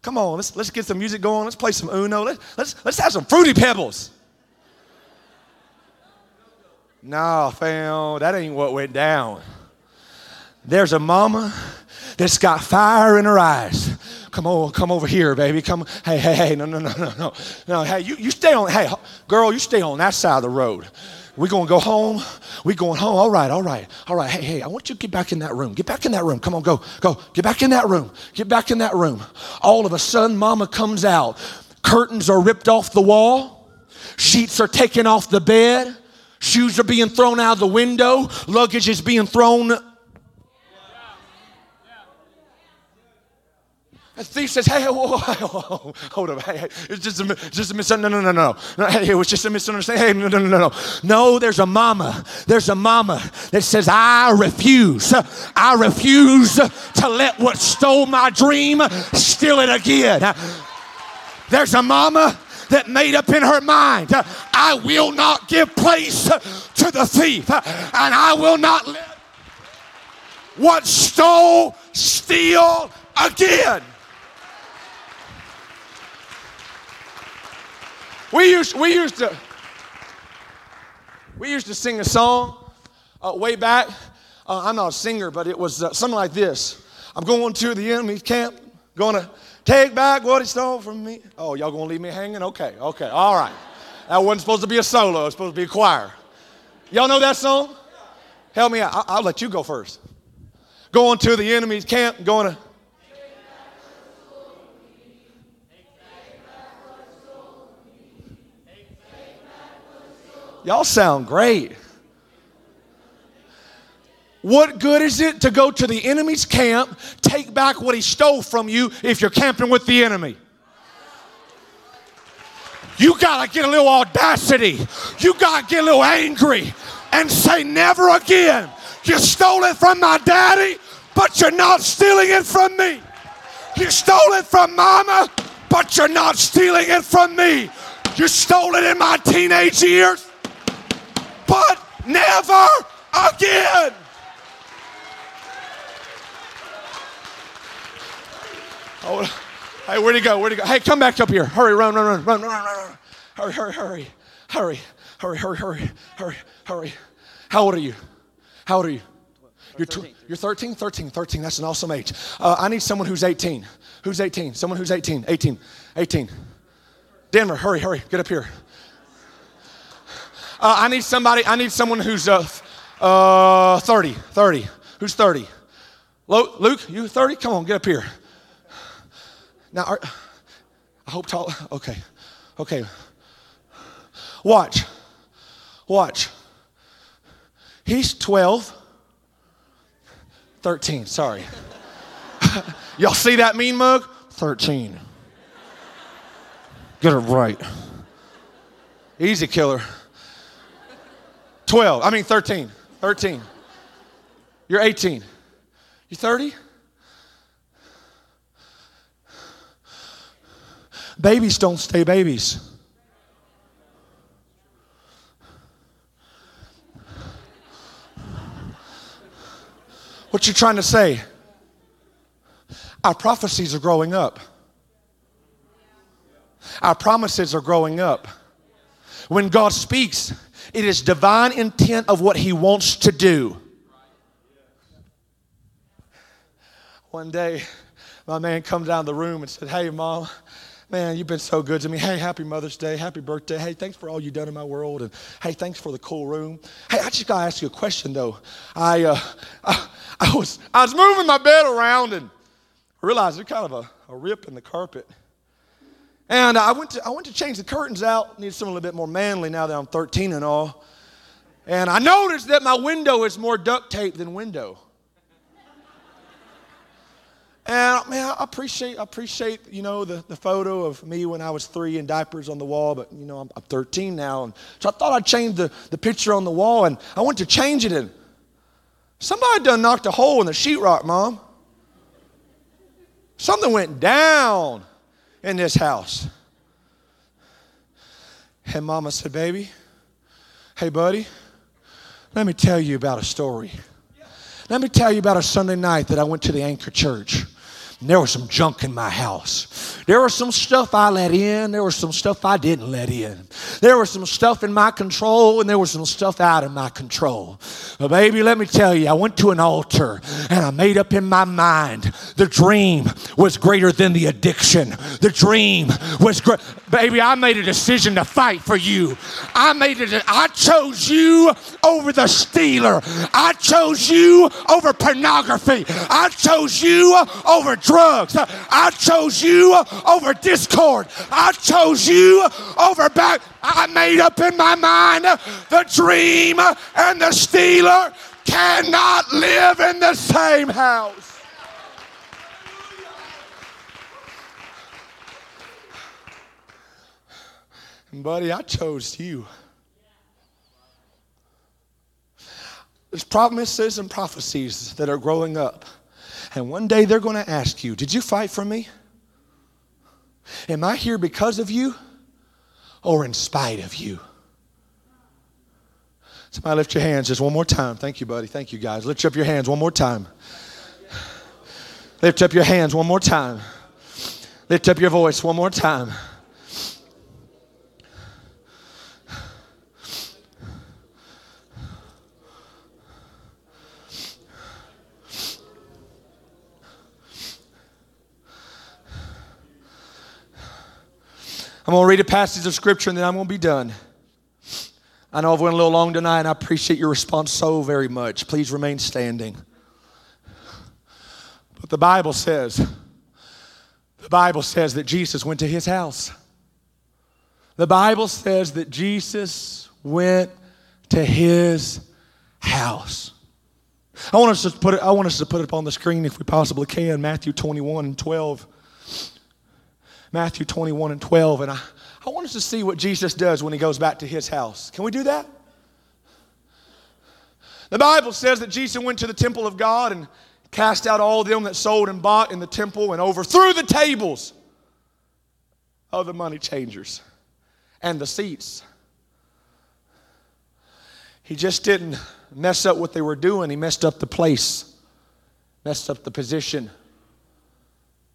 [SPEAKER 2] come on, let's, let's get some music going. Let's play some Uno. Let's, let's, let's have some Fruity Pebbles. No, fam, that ain't what went down. There's a mama that's got fire in her eyes. Come on, come over here, baby. Come, hey, hey, hey, no, no, no, no, no. No, hey, you, you stay on, hey, girl, you stay on that side of the road. we gonna go home. we going home. All right, all right, all right. Hey, hey, I want you to get back in that room. Get back in that room. Come on, go, go. Get back in that room. Get back in that room. All of a sudden, mama comes out. Curtains are ripped off the wall. Sheets are taken off the bed. Shoes are being thrown out of the window. Luggage is being thrown. The thief says, "Hey, whoa, whoa, whoa, hold up, hey, hey, it's just a, just a misunderstanding. No, no, no, no, hey, it was just a misunderstanding. Hey, no, no, no, no, no. There's a mama. There's a mama that says, I refuse. I refuse to let what stole my dream steal it again. There's a mama that made up in her mind, I will not give place to the thief, and I will not let what stole steal again. We used, we used to we used to sing a song uh, way back. Uh, I'm not a singer, but it was uh, something like this. I'm going to the enemy's camp, going to Take back what he stole from me. Oh, y'all gonna leave me hanging? Okay, okay, all right. That wasn't supposed to be a solo, it was supposed to be a choir. Y'all know that song? Help me out. I'll, I'll let you go first. Going to the enemy's camp, going to. Y'all sound great. What good is it to go to the enemy's camp, take back what he stole from you if you're camping with the enemy? You gotta get a little audacity. You gotta get a little angry and say, Never again. You stole it from my daddy, but you're not stealing it from me. You stole it from mama, but you're not stealing it from me. You stole it in my teenage years, but never again. Oh, hey, where'd he go? Where'd he go? Hey, come back up here. Hurry, run, run, run, run, run, run, run. Hurry, hurry, hurry, hurry, hurry, hurry, hurry, hurry, hurry. How old are you? How old are you? You're, tw- you're 13? 13, 13. That's an awesome age. Uh, I need someone who's 18. Who's 18? Someone who's 18. 18. 18. Denver, hurry, hurry. Get up here. Uh, I need somebody, I need someone who's uh, uh, 30. 30. Who's 30? Luke, you 30? Come on, get up here. Now, are, I hope tall. Okay, okay. Watch, watch. He's 12, 13, sorry. Y'all see that mean mug? 13. Get it right. Easy killer. 12, I mean 13. 13. You're 18. You're 30? Babies don't stay babies. What you trying to say? Our prophecies are growing up. Our promises are growing up. When God speaks, it is divine intent of what He wants to do. One day, my man comes down the room and said, Hey, mom, man, you've been so good to me. Hey, happy Mother's Day. Happy birthday. Hey, thanks for all you've done in my world. And hey, thanks for the cool room. Hey, I just got to ask you a question, though. I, uh, I, I, was, I was moving my bed around and realized there's kind of a, a rip in the carpet. And I went, to, I went to change the curtains out, need something a little bit more manly now that I'm 13 and all. And I noticed that my window is more duct tape than window. And man, I appreciate, I appreciate, you know, the, the photo of me when I was three in diapers on the wall, but you know, I'm, I'm 13 now. And so I thought I'd change the, the picture on the wall and I went to change it and somebody done knocked a hole in the sheetrock, mom. Something went down in this house. And mama said, Baby, hey, buddy, let me tell you about a story. Let me tell you about a Sunday night that I went to the Anchor Church. And there was some junk in my house. There was some stuff I let in, there was some stuff I didn't let in. There was some stuff in my control, and there was some stuff out of my control. But, baby, let me tell you, I went to an altar and I made up in my mind the dream was greater than the addiction. The dream was great. Baby, I made a decision to fight for you. I made it, I chose you over the stealer. I chose you over pornography. I chose you over drugs. I chose you over discord. I chose you over back. I made up in my mind the dream and the stealer cannot live in the same house. Buddy, I chose you. There's promises and prophecies that are growing up. And one day they're going to ask you, Did you fight for me? Am I here because of you or in spite of you? Somebody lift your hands just one more time. Thank you, buddy. Thank you, guys. Lift up your hands one more time. Lift up your hands one more time. Lift up your voice one more time. I'm going to read a passage of scripture and then I'm going to be done. I know I've went a little long tonight and I appreciate your response so very much. Please remain standing. But the Bible says, the Bible says that Jesus went to his house. The Bible says that Jesus went to his house. I want us to put it, I want us to put it up on the screen if we possibly can, Matthew 21 and 12. Matthew 21 and 12. And I, I want us to see what Jesus does when he goes back to his house. Can we do that? The Bible says that Jesus went to the temple of God and cast out all them that sold and bought in the temple and overthrew the tables of the money changers and the seats. He just didn't mess up what they were doing, he messed up the place, messed up the position.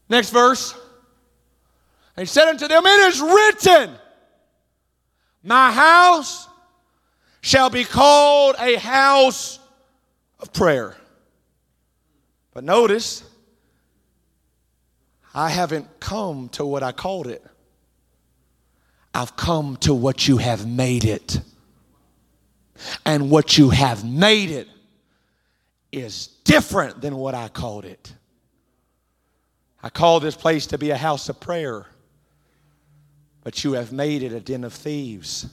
[SPEAKER 2] Next verse. And he said unto them, It is written, My house shall be called a house of prayer. But notice, I haven't come to what I called it. I've come to what you have made it. And what you have made it is different than what I called it. I call this place to be a house of prayer but you have made it a den of thieves.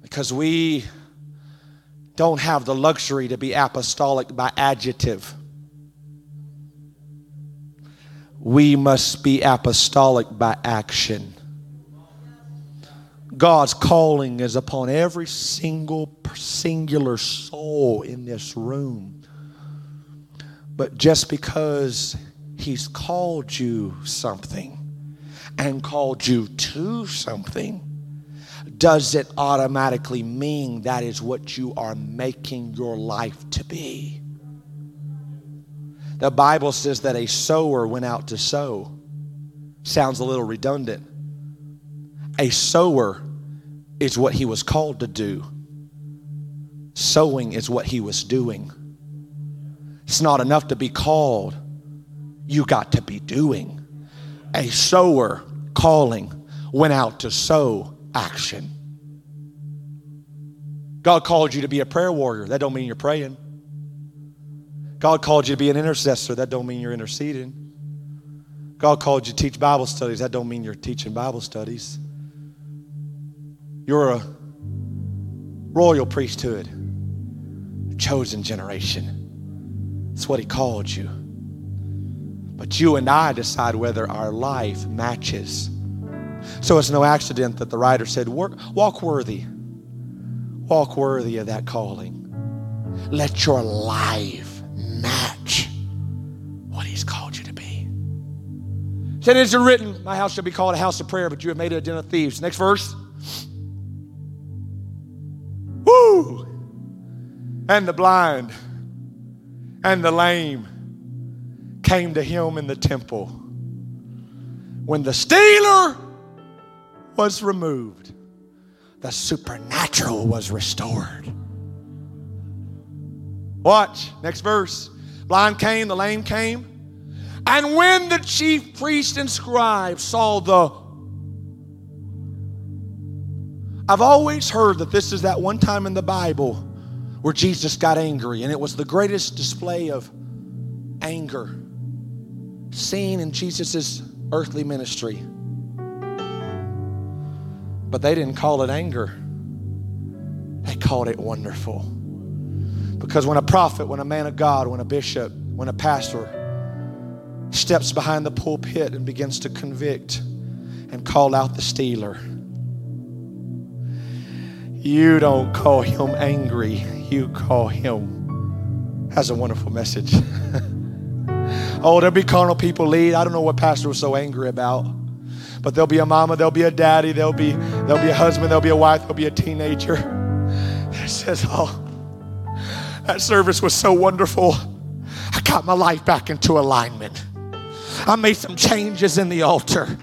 [SPEAKER 2] Because we don't have the luxury to be apostolic by adjective. we must be apostolic by action. God's calling is upon every single singular soul in this room. But just because He's called you something and called you to something, does it automatically mean that is what you are making your life to be? The Bible says that a sower went out to sow. Sounds a little redundant. A sower is what he was called to do, sowing is what he was doing. It's not enough to be called, you got to be doing. A sower calling went out to sow action. God called you to be a prayer warrior. That don't mean you're praying. God called you to be an intercessor. That don't mean you're interceding. God called you to teach Bible studies. That don't mean you're teaching Bible studies. You're a royal priesthood, chosen generation. That's what he called you. But you and I decide whether our life matches. So it's no accident that the writer said, Walk worthy. Walk worthy of that calling. Let your life match what He's called you to be. Said, It is written, My house shall be called a house of prayer, but you have made it a den of thieves. Next verse. Woo! And the blind and the lame came to him in the temple. When the stealer was removed, the supernatural was restored. Watch, next verse. Blind came, the lame came. And when the chief priest and scribe saw the I've always heard that this is that one time in the Bible where Jesus got angry, and it was the greatest display of anger seen in Jesus' earthly ministry. But they didn't call it anger, they called it wonderful. Because when a prophet, when a man of God, when a bishop, when a pastor steps behind the pulpit and begins to convict and call out the stealer, you don't call him angry, you call him. Has a wonderful message. oh, there'll be carnal people lead. I don't know what pastor was so angry about. But there'll be a mama, there'll be a daddy, there'll be there'll be a husband, there'll be a wife, there'll be a teenager. It says, Oh, that service was so wonderful. I got my life back into alignment. I made some changes in the altar.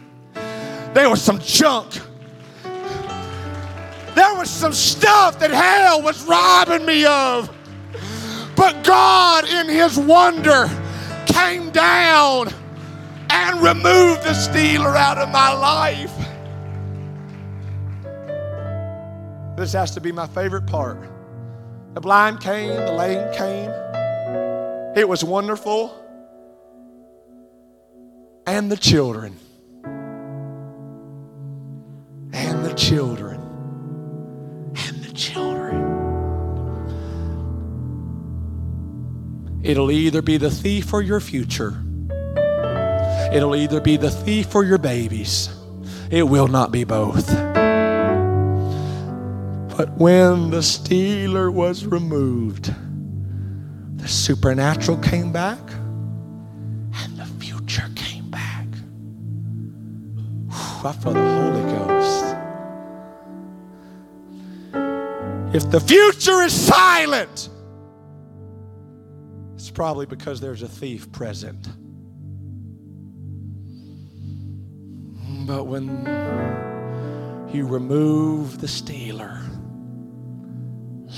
[SPEAKER 2] There was some junk there was some stuff that hell was robbing me of. But God, in His wonder, came down and removed the stealer out of my life. This has to be my favorite part. The blind came, the lame came. It was wonderful. And the children. And the children And the children. It'll either be the thief or your future. It'll either be the thief or your babies. It will not be both. But when the stealer was removed, the supernatural came back and the future came back. Whew, I felt the Holy Ghost. If the future is silent, probably because there's a thief present. But when you remove the stealer,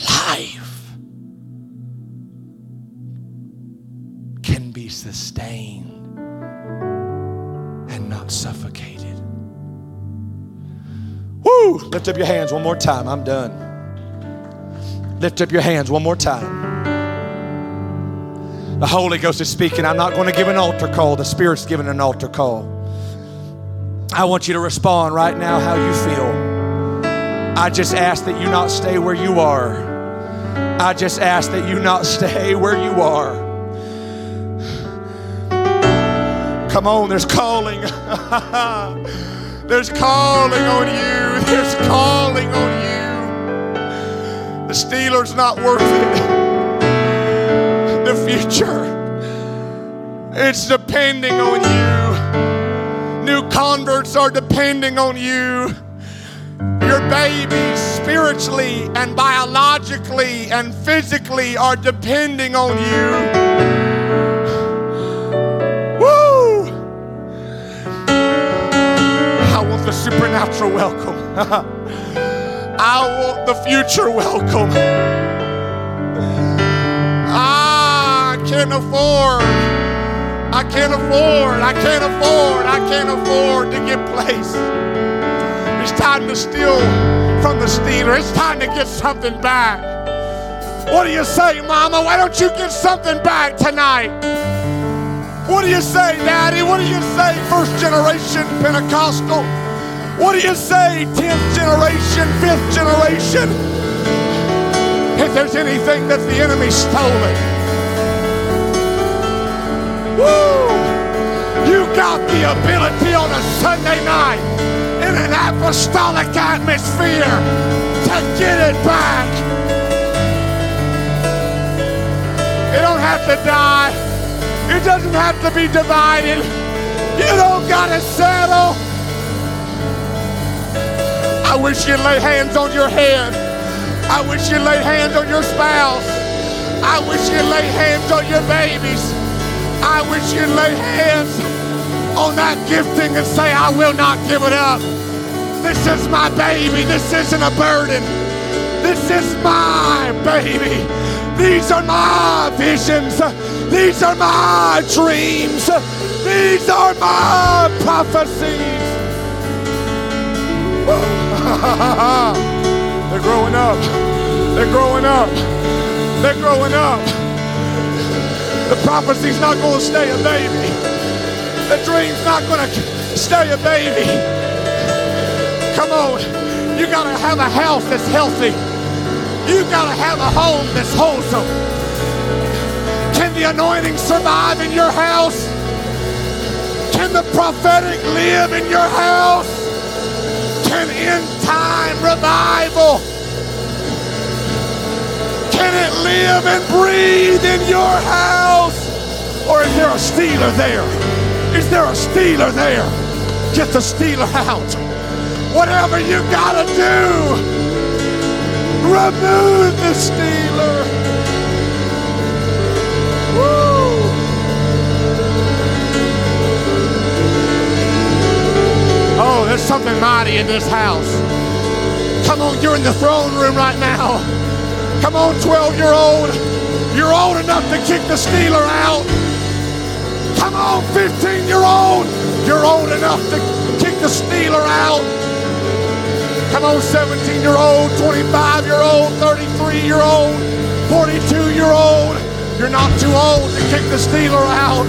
[SPEAKER 2] life can be sustained and not suffocated. Woo! Lift up your hands one more time. I'm done. Lift up your hands one more time. The Holy Ghost is speaking. I'm not going to give an altar call. The Spirit's giving an altar call. I want you to respond right now how you feel. I just ask that you not stay where you are. I just ask that you not stay where you are. Come on, there's calling. there's calling on you. There's calling on you. The stealer's not worth it. The future. It's depending on you. New converts are depending on you. Your babies, spiritually and biologically and physically, are depending on you. Woo! I want the supernatural welcome. I want the future welcome. Can't afford. I can't afford. I can't afford. I can't afford to get place. It's time to steal from the stealer. It's time to get something back. What do you say, Mama? Why don't you get something back tonight? What do you say, Daddy? What do you say, first generation Pentecostal? What do you say, 10th generation, 5th generation? If there's anything that the enemy stolen, woo! You got the ability on a Sunday night in an apostolic atmosphere to get it back. It don't have to die. It doesn't have to be divided. You don't gotta settle. I wish you'd lay hands on your head. I wish you'd lay hands on your spouse. I wish you'd lay hands on your babies. I wish you'd lay hands on that gifting and say, I will not give it up. This is my baby. This isn't a burden. This is my baby. These are my visions. These are my dreams. These are my prophecies. They're growing up. They're growing up. They're growing up. The prophecy's not going to stay a baby. The dream's not going to stay a baby. Come on. You got to have a house that's healthy. You got to have a home that's wholesome. Can the anointing survive in your house? Can the prophetic live in your house? Can end time revival? Can it live and breathe in your house? Or is there a stealer there? Is there a stealer there? Get the stealer out. Whatever you gotta do, remove the stealer. Woo! Oh, there's something mighty in this house. Come on, you're in the throne room right now. Come on, 12 year old. You're old enough to kick the stealer out. Come on, 15 year old. You're old enough to kick the stealer out. Come on, 17 year old, 25 year old, 33 year old, 42 year old. You're not too old to kick the stealer out.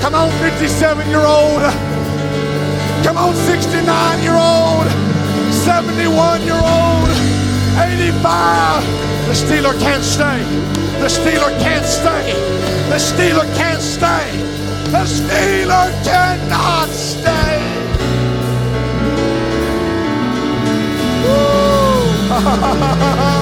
[SPEAKER 2] Come on, 57 year old. Come on, 69 year old, 71 year old, 85. The stealer can't stay. The stealer can't stay. The stealer can't stay. The stealer cannot stay. Oh!